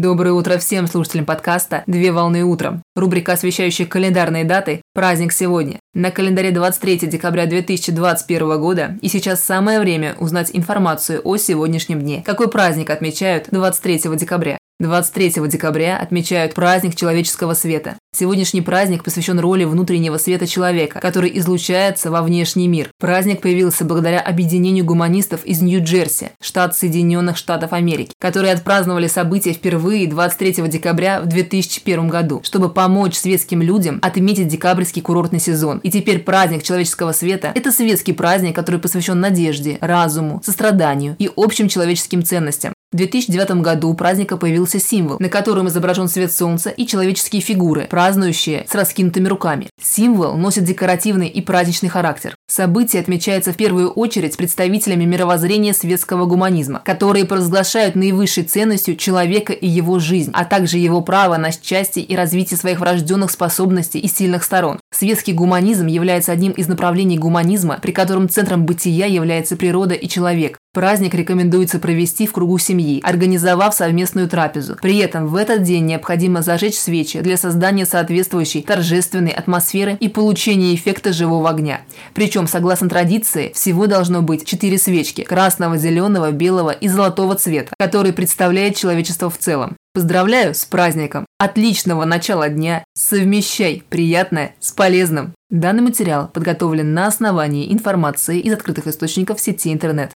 Доброе утро всем слушателям подкаста «Две волны утром». Рубрика, освещающая календарные даты «Праздник сегодня». На календаре 23 декабря 2021 года и сейчас самое время узнать информацию о сегодняшнем дне. Какой праздник отмечают 23 декабря? 23 декабря отмечают праздник человеческого света. Сегодняшний праздник посвящен роли внутреннего света человека, который излучается во внешний мир. Праздник появился благодаря объединению гуманистов из Нью-Джерси, штат Соединенных Штатов Америки, которые отпраздновали события впервые 23 декабря в 2001 году, чтобы помочь светским людям отметить декабрьский курортный сезон. И теперь праздник человеческого света – это светский праздник, который посвящен надежде, разуму, состраданию и общим человеческим ценностям. В 2009 году у праздника появился символ, на котором изображен свет солнца и человеческие фигуры, празднующие с раскинутыми руками. Символ носит декоративный и праздничный характер. Событие отмечается в первую очередь представителями мировоззрения светского гуманизма, которые провозглашают наивысшей ценностью человека и его жизнь, а также его право на счастье и развитие своих врожденных способностей и сильных сторон. Светский гуманизм является одним из направлений гуманизма, при котором центром бытия является природа и человек. Праздник рекомендуется провести в кругу семьи, организовав совместную трапезу. При этом в этот день необходимо зажечь свечи для создания соответствующей торжественной атмосферы и получения эффекта живого огня. Причем, согласно традиции, всего должно быть четыре свечки – красного, зеленого, белого и золотого цвета, которые представляют человечество в целом. Поздравляю с праздником! Отличного начала дня! Совмещай приятное с полезным! Данный материал подготовлен на основании информации из открытых источников сети интернет.